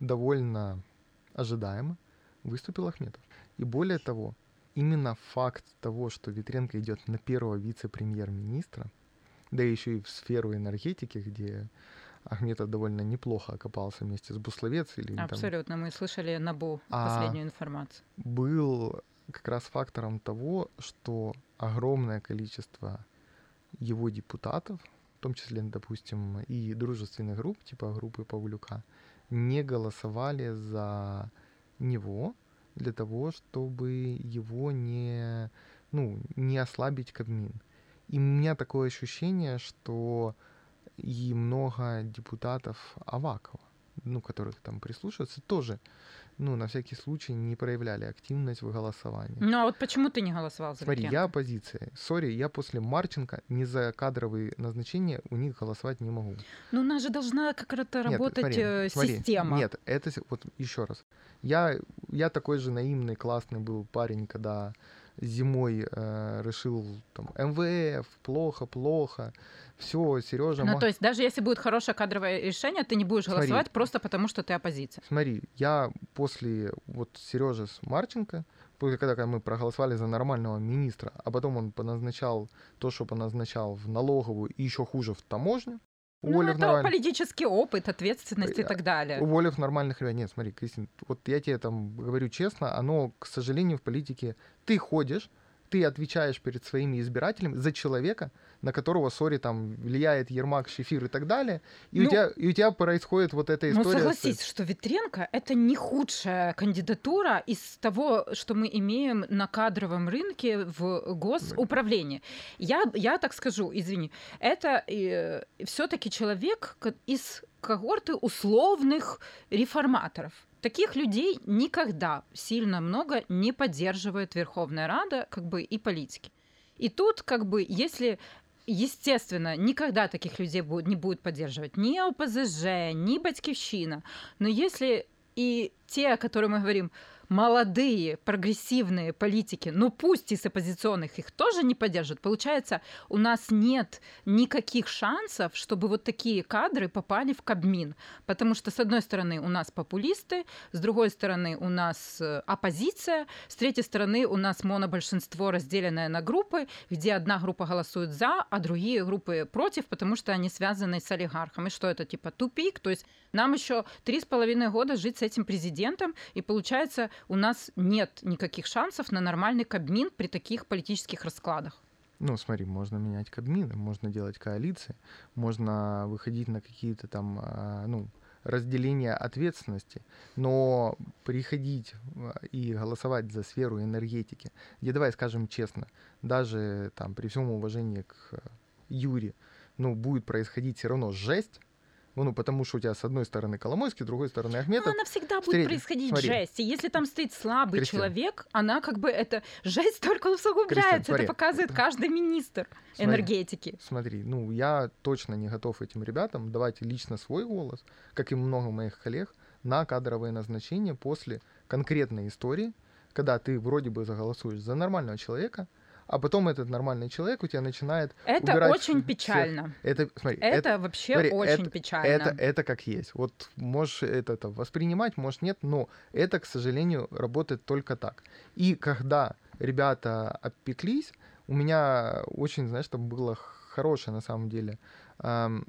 довольно ожидаемо выступил Ахметов. И более того, именно факт того, что Ветренко идет на первого вице-премьер-министра, да еще и в сферу энергетики, где Ахметов довольно неплохо окопался вместе с Бусловец или там Абсолютно. Мы слышали Набу А- последнюю информацию. был как раз фактором того, что огромное количество его депутатов, в том числе, допустим, и дружественных групп, типа группы Павлюка, не голосовали за него для того, чтобы его не, ну, не ослабить Кабмин. И у меня такое ощущение, что и много депутатов Авакова, ну, которых там прислушиваются, тоже, ну, на всякий случай не проявляли активность в голосовании. Ну а вот почему ты не голосовал за Смотри, я оппозиция. Сори, я после Марченко не за кадровые назначения у них голосовать не могу. Ну у нас же должна как-то Нет, работать смотри, э, смотри, система. Нет, это вот еще раз. Я, я такой же наивный, классный был парень, когда зимой э, решил там МВФ, плохо, плохо. Все, Сережа. Ну, то есть даже если будет хорошее кадровое решение, ты не будешь Смотри. голосовать просто потому, что ты оппозиция. Смотри, я после вот Сережи с Марченко, после когда мы проголосовали за нормального министра, а потом он поназначал то, что поназначал в налоговую и еще хуже в таможню, Ну, уволив, это нормаль- политический опыт, ответственность и Э, так далее. уволив нормальных ребят. Нет, смотри, Кристин, вот я тебе там говорю честно, оно, к сожалению, в политике ты ходишь, ты отвечаешь перед своими избирателями за человека, на которого, сори, там влияет Ермак, Шефир и так далее, и, у, Ну, тебя, и у тебя происходит вот эта Ну, история. с- согласись, что Ветренко — это не худшая кандидатура из того, что мы имеем на кадровом рынке в госуправлении. Я, я так скажу, извини, это все-таки человек из когорты условных реформаторов. Таких людей никогда сильно много не поддерживает Верховная Рада как бы и политики. И тут как бы, если Естественно, никогда таких людей будет, не будет поддерживать ни ОПЗЖ, ни Батькивщина. Но если и те, о которых мы говорим, молодые, прогрессивные политики, ну пусть из оппозиционных их тоже не поддержат, получается, у нас нет никаких шансов, чтобы вот такие кадры попали в Кабмин. Потому что, с одной стороны, у нас популисты, с другой стороны, у нас э, оппозиция, с третьей стороны, у нас монобольшинство, разделенное на группы, где одна группа голосует за, а другие группы против, потому что они связаны с олигархом. И что это, типа, тупик? То есть нам еще три с половиной года жить с этим президентом, и получается, у нас нет никаких шансов на нормальный Кабмин при таких политических раскладах. Ну, смотри, можно менять кабмины, можно делать коалиции, можно выходить на какие-то там, а, ну, разделения ответственности, но приходить а, и голосовать за сферу энергетики, где, давай скажем честно, даже там при всем уважении к э, Юре, ну, будет происходить все равно жесть, ну, потому что у тебя с одной стороны Коломойский, с другой стороны Но Ахметов, она всегда будет Встреть- происходить смотри. жесть. И если там стоит слабый Кристина. человек, она как бы это жесть только усугубляется. смотри. это показывает каждый министр Смотри. энергетики. Смотри, ну, я точно не готов этим ребятам давать лично свой голос, как и много моих коллег, на кадровые назначения после конкретной истории, когда ты вроде бы заголосуешь за нормального человека, а потом этот нормальный человек у тебя начинает Это убирать очень печально. Это, смотри, это, это вообще смотри, очень это, печально. Это, это как есть. Вот можешь это, это воспринимать, можешь нет, но это, к сожалению, работает только так. И когда ребята опеклись, у меня очень, знаешь, там было хорошее на самом деле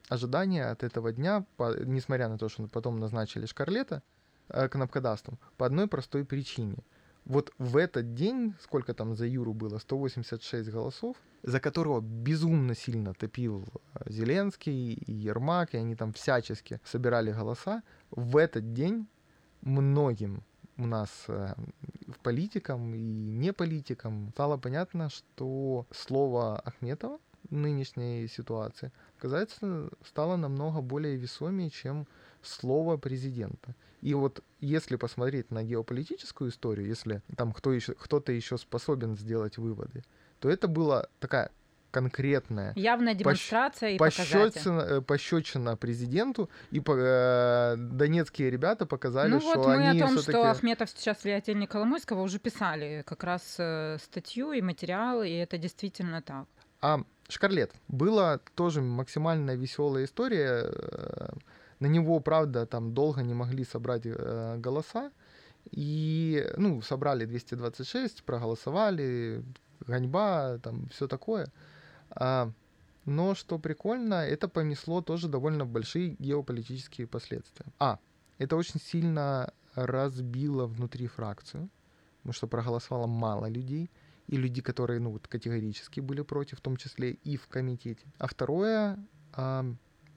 ожидание от этого дня, по, несмотря на то, что потом назначили Шкарлета э, кнопкодастом, по одной простой причине — вот в этот день, сколько там за Юру было, 186 голосов, за которого безумно сильно топил э, Зеленский и Ермак, и они там всячески собирали голоса, в этот день многим у нас в политикам и не политикам стало понятно, что слово Ахметова нынешней ситуации, оказывается, стало намного более весомее, чем слово президента. И вот если посмотреть на геополитическую историю, если там кто еще, кто-то еще способен сделать выводы, то это была такая конкретная явная демонстрация пощ... и пощечина, э, пощечина президенту и по, э, донецкие ребята показали, ну, что вот мы они о том, что Ахметов сейчас влиятельнее Коломойского уже писали как раз э, статью и материал, и это действительно так. А Шкарлет была тоже максимально веселая история. На него, правда, там долго не могли собрать э, голоса. И, ну, собрали 226, проголосовали, гоньба, там, все такое. А, но, что прикольно, это понесло тоже довольно большие геополитические последствия. А, это очень сильно разбило внутри фракцию, потому что проголосовало мало людей, и люди, которые, ну, вот категорически были против, в том числе и в комитете. А второе, а,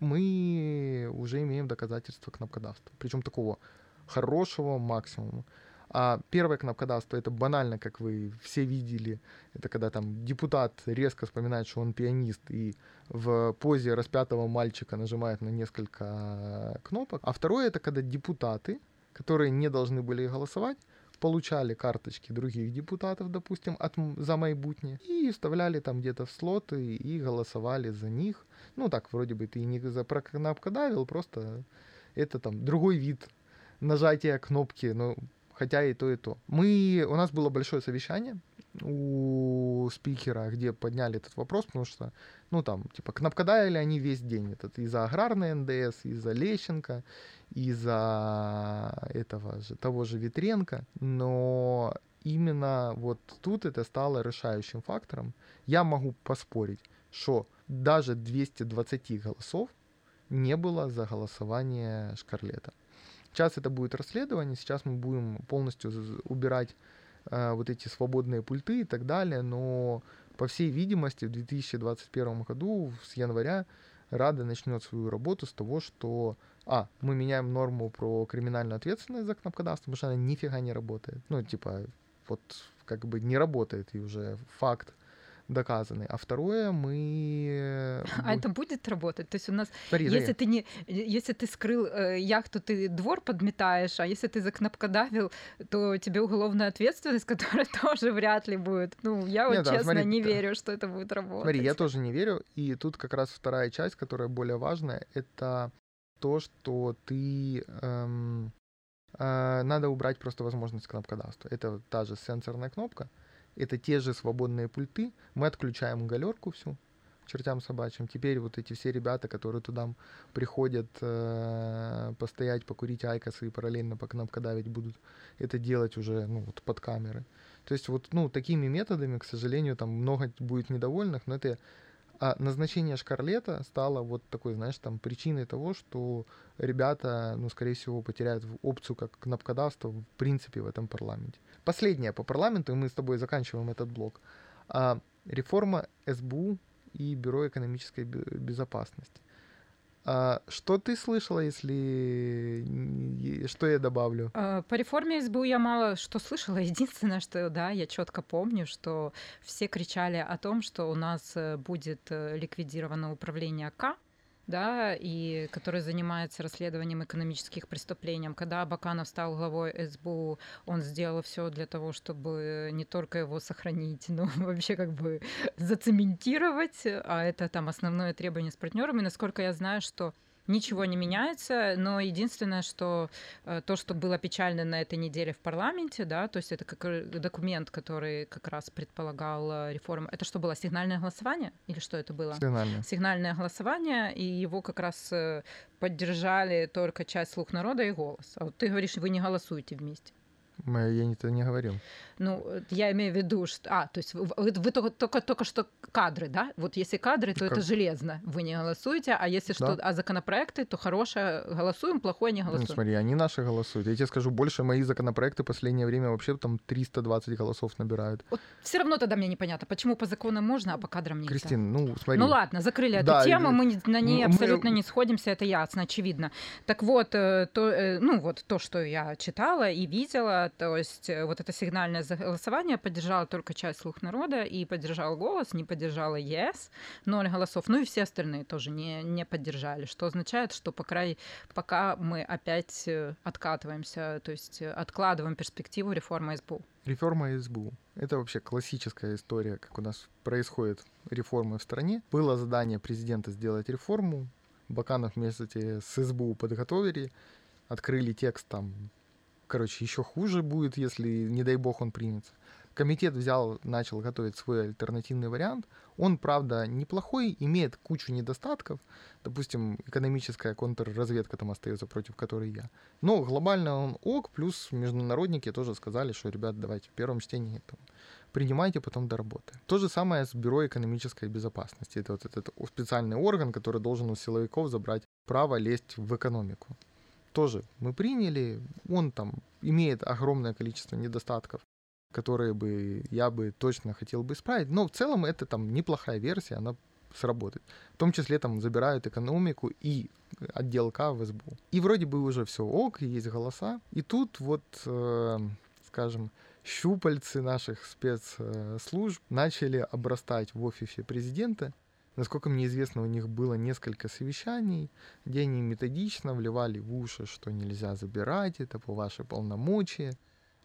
мы уже имеем доказательства кнопкодавства. Причем такого хорошего максимума. А первое кнопкодавство это банально, как вы все видели. Это когда там депутат резко вспоминает, что он пианист, и в позе распятого мальчика нажимает на несколько кнопок. А второе это когда депутаты, которые не должны были голосовать, получали карточки других депутатов, допустим, от, за майбутнее, и вставляли там где-то в слоты и голосовали за них. Ну, так, вроде бы ты не за кнопкодавил, просто это там другой вид нажатия кнопки, ну, хотя и то, и то. Мы, у нас было большое совещание у спикера, где подняли этот вопрос, потому что, ну, там, типа, кнопкодавили они весь день. Это и за аграрный НДС, и за Лещенко, и за этого же, того же Ветренко, но именно вот тут это стало решающим фактором. Я могу поспорить, что даже 220 голосов не было за голосование Шкарлета. Сейчас это будет расследование, сейчас мы будем полностью убирать э, вот эти свободные пульты и так далее, но по всей видимости в 2021 году с января Рада начнет свою работу с того, что а, мы меняем норму про криминальную ответственность за кнопкодавство, потому что она нифига не работает. Ну, типа, вот как бы не работает, и уже факт доказанный. А второе, мы... А это будет работать? То есть у нас, Смотри, если ты не, если ты скрыл э, яхту, ты двор подметаешь, а если ты за кнопкодавил, то тебе уголовная ответственность, которая тоже вряд ли будет. Ну, я вот Нет, честно смотри, не верю, что это будет работать. Смотри, я тоже не верю, и тут как раз вторая часть, которая более важная, это то, что ты эм, э, надо убрать просто возможность кнопкодавства. Это та же сенсорная кнопка, это те же свободные пульты. Мы отключаем галерку всю чертям собачьим. Теперь вот эти все ребята, которые туда приходят э, постоять, покурить айкосы и параллельно по кнопкодавить будут это делать уже ну, вот под камеры. То есть вот ну, такими методами, к сожалению, там много будет недовольных, но это а назначение Шкарлета стало вот такой, знаешь, там причиной того, что ребята, ну, скорее всего, потеряют опцию как кнопкодавства в принципе в этом парламенте. Последнее по парламенту, и мы с тобой заканчиваем этот блок. А, реформа СБУ и Бюро экономической безопасности. А что ты слышала, если что я добавлю? А, по реформе СБУ я мало что слышала. Единственное, что да, я четко помню, что все кричали о том, что у нас э, будет э, ликвидировано управление К, да, и который занимается расследованием экономических преступлений. Когда Баканов стал главой СБУ, он сделал все для того, чтобы не только его сохранить, но вообще как бы зацементировать, а это там основное требование с партнерами. Насколько я знаю, что Ничего не меняется, но единственное, что э, то, что было печально на этой неделе в парламенте, да, то есть это как документ, который как раз предполагал э, реформу. Это что было, сигнальное голосование или что это было? Сигнальное. Сигнальное голосование, и его как раз э, поддержали только часть слух народа и голос. А вот ты говоришь, вы не голосуете вместе. Я это не говорил. Ну, я имею в виду, что... А, то есть вы, вы только, только, только что кадры, да? Вот если кадры, то как? это железно. Вы не голосуете, а если да. что... А законопроекты, то хорошее голосуем, плохое не голосуем. Ну, смотри, они наши голосуют. Я тебе скажу, больше мои законопроекты в последнее время вообще там 320 голосов набирают. Вот все равно тогда мне непонятно, почему по закону можно, а по кадрам нельзя. Кристин, ну, смотри. Ну ладно, закрыли да, эту тему, мы на ней мы... абсолютно не сходимся, это ясно, очевидно. Так вот, э, то, э, ну вот то, что я читала и видела, то есть э, вот это сигнальное голосование поддержало только часть слух народа и поддержал голос, не поддержала ЕС, ноль голосов. Ну и все остальные тоже не, не поддержали, что означает, что по край, пока мы опять э, откатываемся, то есть э, откладываем перспективу реформы СБУ. Реформа СБУ. Это вообще классическая история, как у нас происходит реформы в стране. Было задание президента сделать реформу, Баканов вместе с СБУ подготовили, открыли текст там короче, еще хуже будет, если, не дай бог, он примется. Комитет взял, начал готовить свой альтернативный вариант. Он, правда, неплохой, имеет кучу недостатков. Допустим, экономическая контрразведка там остается, против которой я. Но глобально он ок, плюс международники тоже сказали, что, ребят, давайте в первом чтении там, принимайте, потом доработаем. То же самое с Бюро экономической безопасности. Это вот этот специальный орган, который должен у силовиков забрать право лезть в экономику тоже мы приняли. Он там имеет огромное количество недостатков, которые бы я бы точно хотел бы исправить. Но в целом это там неплохая версия, она сработает. В том числе там забирают экономику и отдел К в СБУ. И вроде бы уже все ок, есть голоса. И тут вот, э, скажем, щупальцы наших спецслужб начали обрастать в офисе президента Насколько мне известно, у них было несколько совещаний, где они методично вливали в уши, что нельзя забирать, это по вашей полномочия,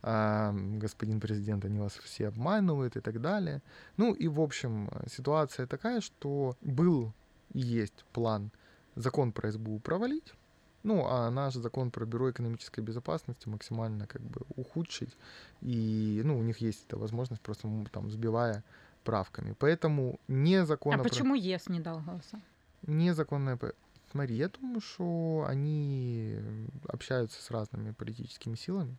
а, господин президент, они вас все обманывают и так далее. Ну и, в общем, ситуация такая, что был и есть план закон про СБУ провалить, ну, а наш закон про бюро экономической безопасности максимально как бы ухудшить. И, ну, у них есть эта возможность, просто там сбивая правками. Поэтому незаконно... А почему ЕС не дал голоса? Незаконное... Смотри, я думаю, что они общаются с разными политическими силами.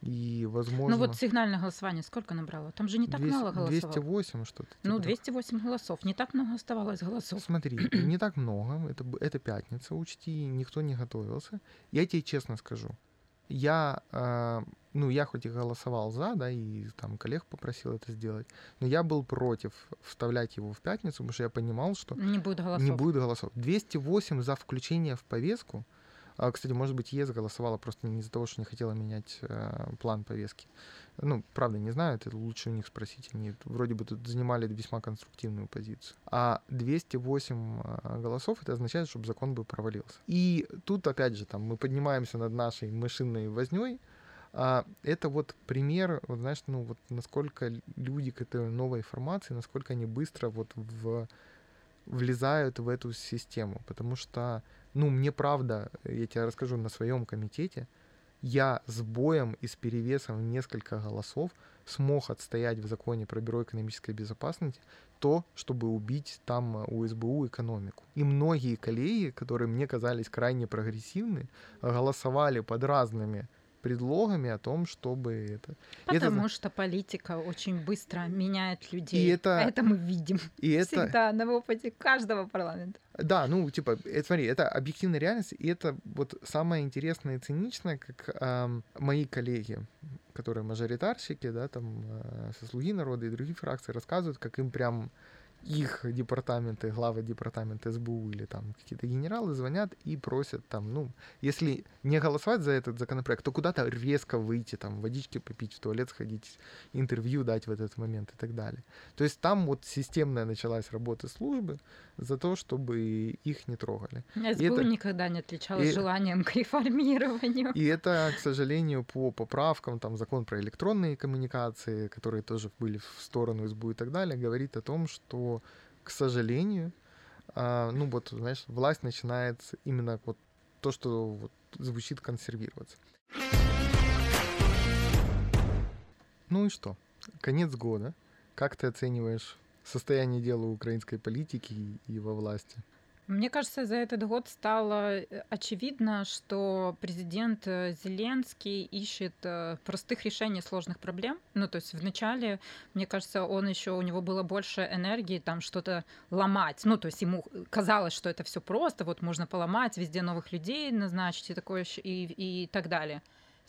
И, возможно... Ну вот сигнальное голосование сколько набрало? Там же не так 200, много голосов. 208 что-то. Типа ну, 208 голосов. Не так много оставалось голосов. Смотри, не так много. Это, это пятница, учти. Никто не готовился. Я тебе честно скажу я, э, ну, я хоть и голосовал за, да, и там коллег попросил это сделать, но я был против вставлять его в пятницу, потому что я понимал, что не будет голосов. Не будет голосов. 208 за включение в повестку, а, кстати, может быть, ЕС голосовала просто не из-за того, что не хотела менять э, план повестки. Ну, правда, не знаю, это лучше у них спросить. Они вроде бы тут занимали весьма конструктивную позицию. А 208 э, голосов, это означает, чтобы закон бы провалился. И тут, опять же, там мы поднимаемся над нашей машинной возней, а, это вот пример, вот знаешь, ну вот насколько люди к этой новой информации, насколько они быстро вот в, влезают в эту систему, потому что ну, мне правда, я тебе расскажу, на своем комитете я с боем и с перевесом в несколько голосов смог отстоять в законе про Бюро экономической безопасности то, чтобы убить там у СБУ экономику. И многие коллеги, которые мне казались крайне прогрессивны, голосовали под разными предлогами о том, чтобы это... Потому это... что политика очень быстро меняет людей. И это... это мы видим и это... всегда на опыте каждого парламента. Да, ну, типа, это, смотри, это объективная реальность, и это вот самое интересное и циничное, как эм, мои коллеги, которые мажоритарщики, да, там, э, со «Слуги народа» и других фракций рассказывают, как им прям их департаменты, главы департамента СБУ или там какие-то генералы звонят и просят там, ну, если не голосовать за этот законопроект, то куда-то резко выйти, там, водички попить, в туалет сходить, интервью дать в этот момент и так далее. То есть там вот системная началась работа службы за то, чтобы их не трогали. СБУ это... никогда не отличалась и... желанием к реформированию. И это, к сожалению, по поправкам, там, закон про электронные коммуникации, которые тоже были в сторону СБУ и так далее, говорит о том, что к сожалению, а, ну вот, знаешь, власть начинает именно вот то, что вот звучит консервироваться. Ну и что? Конец года. Как ты оцениваешь состояние дела украинской политики и во власти? Мне кажется, за этот год стало э, очевидно, что президент э, Зеленский ищет э, простых решений сложных проблем. Ну, то есть вначале, мне кажется, он еще у него было больше энергии там что-то ломать. Ну, то есть ему казалось, что это все просто, вот можно поломать, везде новых людей назначить и такое и, и так далее.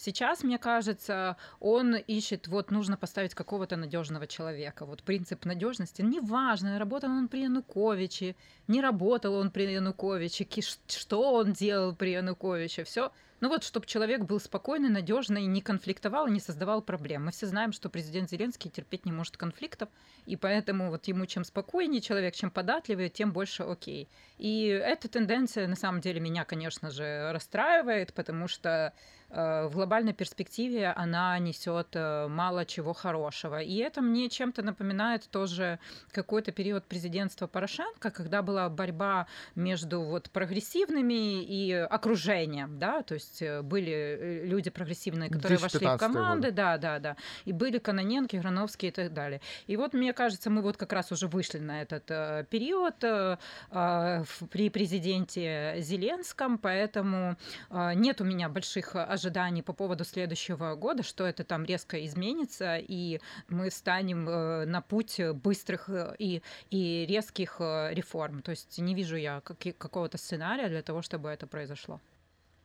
Сейчас, мне кажется, он ищет, вот нужно поставить какого-то надежного человека. Вот принцип надежности. Неважно, работал он при Януковиче, не работал он при Януковиче, что он делал при Януковиче, все ну вот, чтобы человек был спокойный, надежный, не конфликтовал и не создавал проблем. Мы все знаем, что президент Зеленский терпеть не может конфликтов, и поэтому вот ему чем спокойнее человек, чем податливее, тем больше окей. И эта тенденция, на самом деле, меня, конечно же, расстраивает, потому что в глобальной перспективе она несет э, мало чего хорошего. И это мне чем-то напоминает тоже какой-то период президентства Порошенко, когда была борьба между вот прогрессивными и окружением, да, то есть э, были люди прогрессивные, которые вошли в команды, да, да, да, и были Каноненки, Грановские и так далее. И вот мне кажется, мы вот как раз уже вышли на этот э, период э, э, при президенте Зеленском, поэтому э, нет у меня больших ожиданий по поводу следующего года, что это там резко изменится, и мы станем э, на путь быстрых э, и, и резких э, реформ. То есть не вижу я какого-то сценария для того, чтобы это произошло.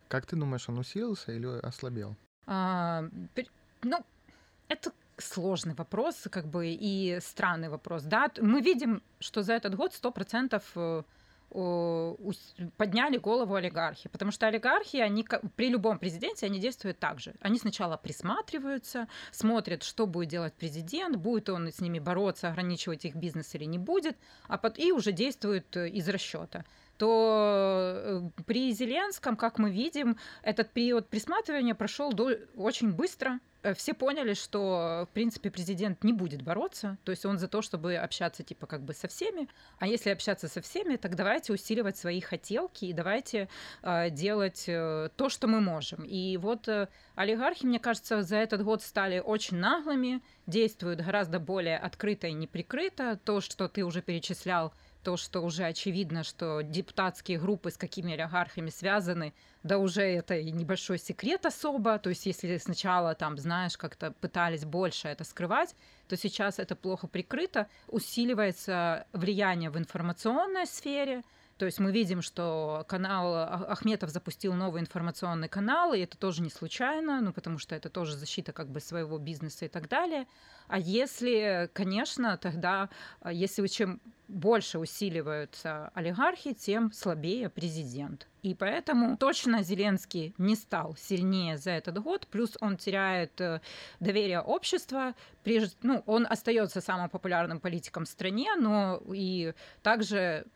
Как ты думаешь, он усилился или ослабел? А, ну, это сложный вопрос, как бы и странный вопрос. Да, мы видим, что за этот год 100% э, подняли голову олигархи, потому что олигархи, они при любом президенте, они действуют так же. Они сначала присматриваются, смотрят, что будет делать президент, будет он с ними бороться, ограничивать их бизнес или не будет, а под... и уже действуют э, из расчета то э, при Зеленском, как мы видим, этот период присматривания прошел до... очень быстро. Э, все поняли, что, в принципе, президент не будет бороться, то есть он за то, чтобы общаться, типа, как бы со всеми. А если общаться со всеми, так давайте усиливать свои хотелки и давайте э, делать э, то, что мы можем. И вот э, олигархи, мне кажется, за этот год стали очень наглыми, действуют гораздо более открыто и неприкрыто. То, что ты уже перечислял, то, что уже очевидно, что депутатские группы с какими олигархами связаны, да уже это и небольшой секрет особо, то есть если сначала там, знаешь, как-то пытались больше это скрывать, то сейчас это плохо прикрыто, усиливается влияние в информационной сфере, то есть мы видим, что канал Ахметов запустил новый информационный канал, и это тоже не случайно, ну потому что это тоже защита как бы своего бизнеса и так далее. А если, конечно, тогда, а, если чем больше усиливаются олигархи, тем слабее президент. И поэтому точно Зеленский не стал сильнее за этот год, плюс он теряет э, доверие общества, ну, он остается самым популярным политиком в стране, но и также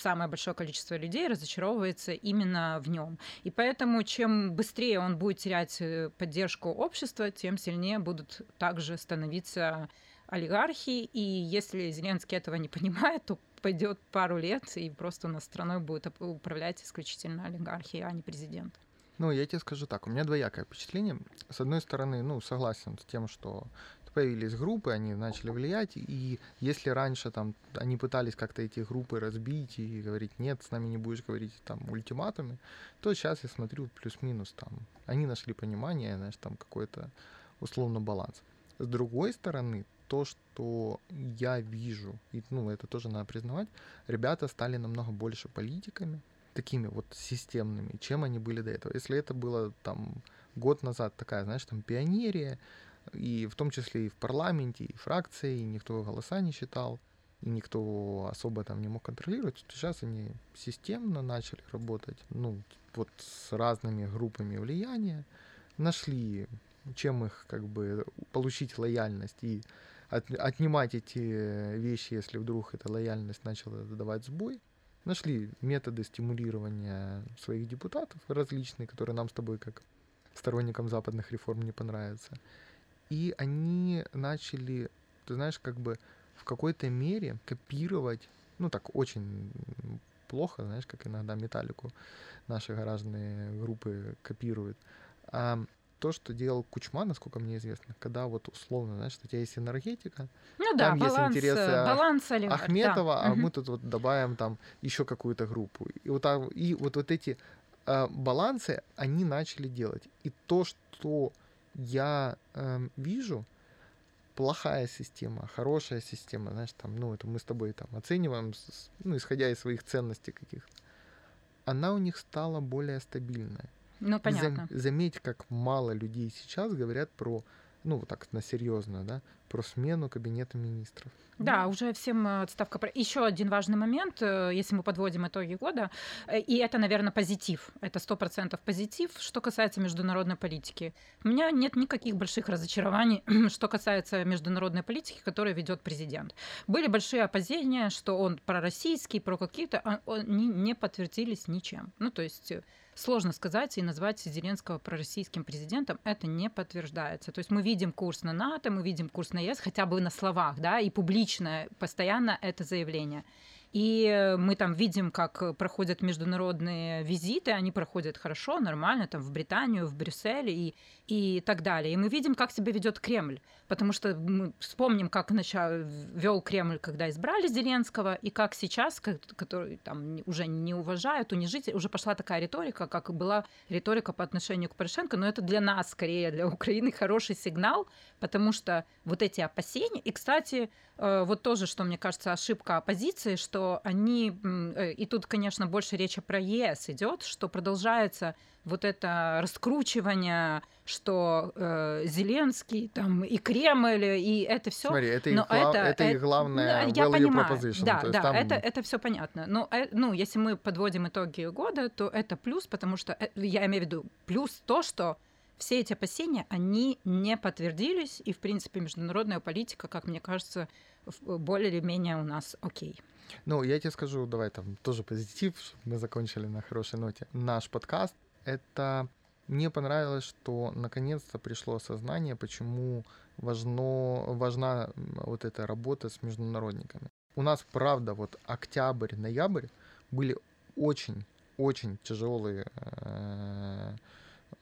самое большое количество людей разочаровывается именно в нем. И поэтому чем быстрее он будет терять э, поддержку общества, тем сильнее будут также становиться олигархи. И если Зеленский этого не понимает, то пойдет пару лет, и просто у нас страной будет управлять исключительно олигархи, а не президент. Ну, я тебе скажу так, у меня двоякое впечатление. С одной стороны, ну, согласен с тем, что появились группы, они начали влиять, и если раньше там они пытались как-то эти группы разбить и говорить, нет, с нами не будешь говорить там ультиматумы, то сейчас я смотрю плюс-минус там, они нашли понимание, знаешь, там какой-то условно баланс. С другой стороны, то, что я вижу, и ну, это тоже надо признавать, ребята стали намного больше политиками, такими вот системными, чем они были до этого. Если это было там год назад такая, знаешь, там пионерия, и в том числе и в парламенте, и фракции, и никто голоса не считал, и никто особо там не мог контролировать. Сейчас они системно начали работать, ну, вот с разными группами влияния, нашли, чем их как бы получить лояльность и от, отнимать эти вещи, если вдруг эта лояльность начала давать сбой. Нашли методы стимулирования своих депутатов различные, которые нам с тобой как сторонникам западных реформ не понравятся. И они начали, ты знаешь, как бы в какой-то мере копировать, ну так очень плохо, знаешь, как иногда металлику наши гаражные группы копируют. А то, что делал Кучма, насколько мне известно, когда вот условно, знаешь, у тебя есть энергетика, ну да, там баланс, есть интересы баланс Ахметова, да. а угу. мы тут вот добавим там еще какую-то группу. И вот, так, и вот, вот эти э, балансы они начали делать. И то, что я э, вижу, плохая система, хорошая система, знаешь, там, ну, это мы с тобой там оцениваем, ну, исходя из своих ценностей каких-то, она у них стала более стабильная. Ну, понятно. Зам, заметь, как мало людей сейчас говорят про, ну, вот так на серьезно, да, про смену кабинета министров. Да, уже всем э, отставка. Еще один важный момент, э, если мы подводим итоги года, э, и это, наверное, позитив. Это сто процентов позитив, что касается международной политики. У меня нет никаких больших разочарований, что касается международной политики, которую ведет президент. Были большие опасения, что он пророссийский, про какие-то, а они не подтвердились ничем. Ну, то есть сложно сказать и назвать Зеленского пророссийским президентом, это не подтверждается. То есть мы видим курс на НАТО, мы видим курс на ЕС, хотя бы на словах, да, и публично, постоянно это заявление. И мы там видим, как проходят международные визиты, они проходят хорошо, нормально, там в Британию, в Брюсселе и, и так далее. И мы видим, как себя ведет Кремль, потому что мы вспомним, как начал, вел Кремль, когда избрали Зеленского, и как сейчас, который там уже не уважают, унижитель, уже пошла такая риторика, как была риторика по отношению к Порошенко, но это для нас, скорее, для Украины хороший сигнал, потому что вот эти опасения, и, кстати, Э, вот тоже, что мне кажется, ошибка оппозиции, что они, э, и тут, конечно, больше речи про ЕС идет, что продолжается вот это раскручивание, что э, Зеленский там и Кремль и это все. Смотри, это, их, глав... это, это, их главное я value понимаю. proposition. Да, да, там... это это все понятно. Но э, ну, если мы подводим итоги года, то это плюс, потому что я имею в виду плюс то, что все эти опасения, они не подтвердились, и, в принципе, международная политика, как мне кажется, более или менее у нас окей. Ну, я тебе скажу, давай там тоже позитив, чтобы мы закончили на хорошей ноте. Наш подкаст — это... Мне понравилось, что наконец-то пришло осознание, почему важно, важна вот эта работа с международниками. У нас, правда, вот октябрь, ноябрь были очень, очень тяжелые э,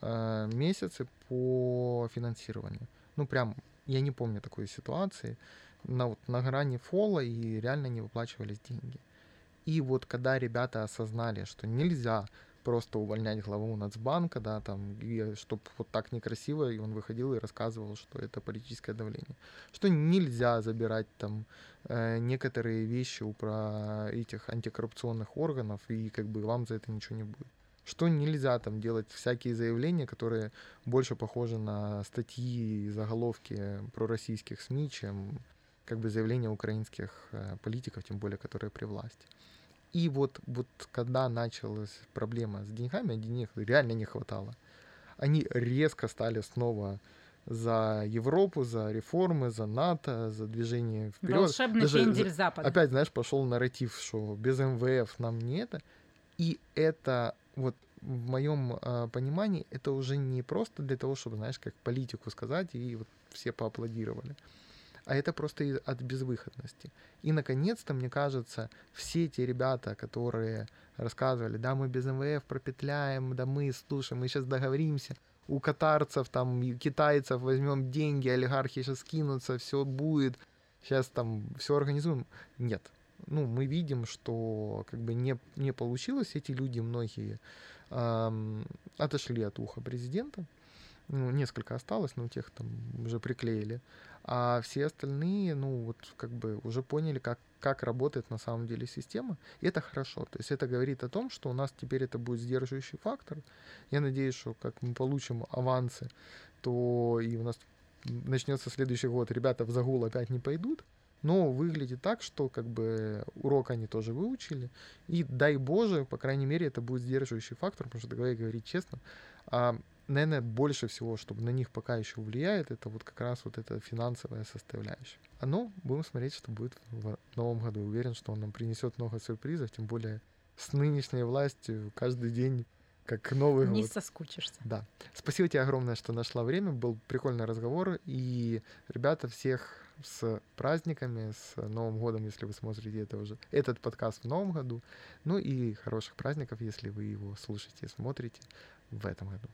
э, месяцы по финансированию. Ну, прям, я не помню такой ситуации на, вот, на грани фола и реально не выплачивались деньги. И вот когда ребята осознали, что нельзя просто увольнять главу Нацбанка, да, там, чтобы вот так некрасиво, и он выходил и рассказывал, что это политическое давление. Что нельзя забирать там э, некоторые вещи у про этих антикоррупционных органов, и как бы вам за это ничего не будет. Что нельзя там делать всякие заявления, которые больше похожи на статьи и заголовки пророссийских СМИ, чем как бы заявления украинских э, политиков, тем более, которые при власти. И вот, вот когда началась проблема с деньгами, денег реально не хватало, они резко стали снова за Европу, за реформы, за НАТО, за движение вперед. Волшебный Даже, пендель Запада. Опять, знаешь, пошел нарратив, что без МВФ нам не это. И это вот в моем э, понимании это уже не просто для того, чтобы, знаешь, как политику сказать, и вот все поаплодировали а это просто от безвыходности. И, наконец-то, мне кажется, все те ребята, которые рассказывали, да, мы без МВФ пропетляем, да мы, слушай, мы сейчас договоримся, у катарцев, там, китайцев возьмем деньги, олигархи сейчас скинутся, все будет, сейчас там все организуем. Нет. Ну, мы видим, что как бы не, не получилось, эти люди многие эм, отошли от уха президента, ну, несколько осталось, но тех там уже приклеили. А все остальные, ну, вот как бы уже поняли, как, как работает на самом деле система. И это хорошо. То есть это говорит о том, что у нас теперь это будет сдерживающий фактор. Я надеюсь, что как мы получим авансы, то и у нас начнется следующий год, ребята в загул опять не пойдут. Но выглядит так, что как бы урок они тоже выучили. И дай Боже, по крайней мере, это будет сдерживающий фактор, потому что, давай говорить честно, а наверное, больше всего, чтобы на них пока еще влияет, это вот как раз вот эта финансовая составляющая. А ну, будем смотреть, что будет в новом году. Уверен, что он нам принесет много сюрпризов, тем более с нынешней властью каждый день как Новый Не год. соскучишься. Да. Спасибо тебе огромное, что нашла время. Был прикольный разговор. И, ребята, всех с праздниками, с Новым годом, если вы смотрите это уже, этот подкаст в Новом году. Ну и хороших праздников, если вы его слушаете и смотрите в этом году.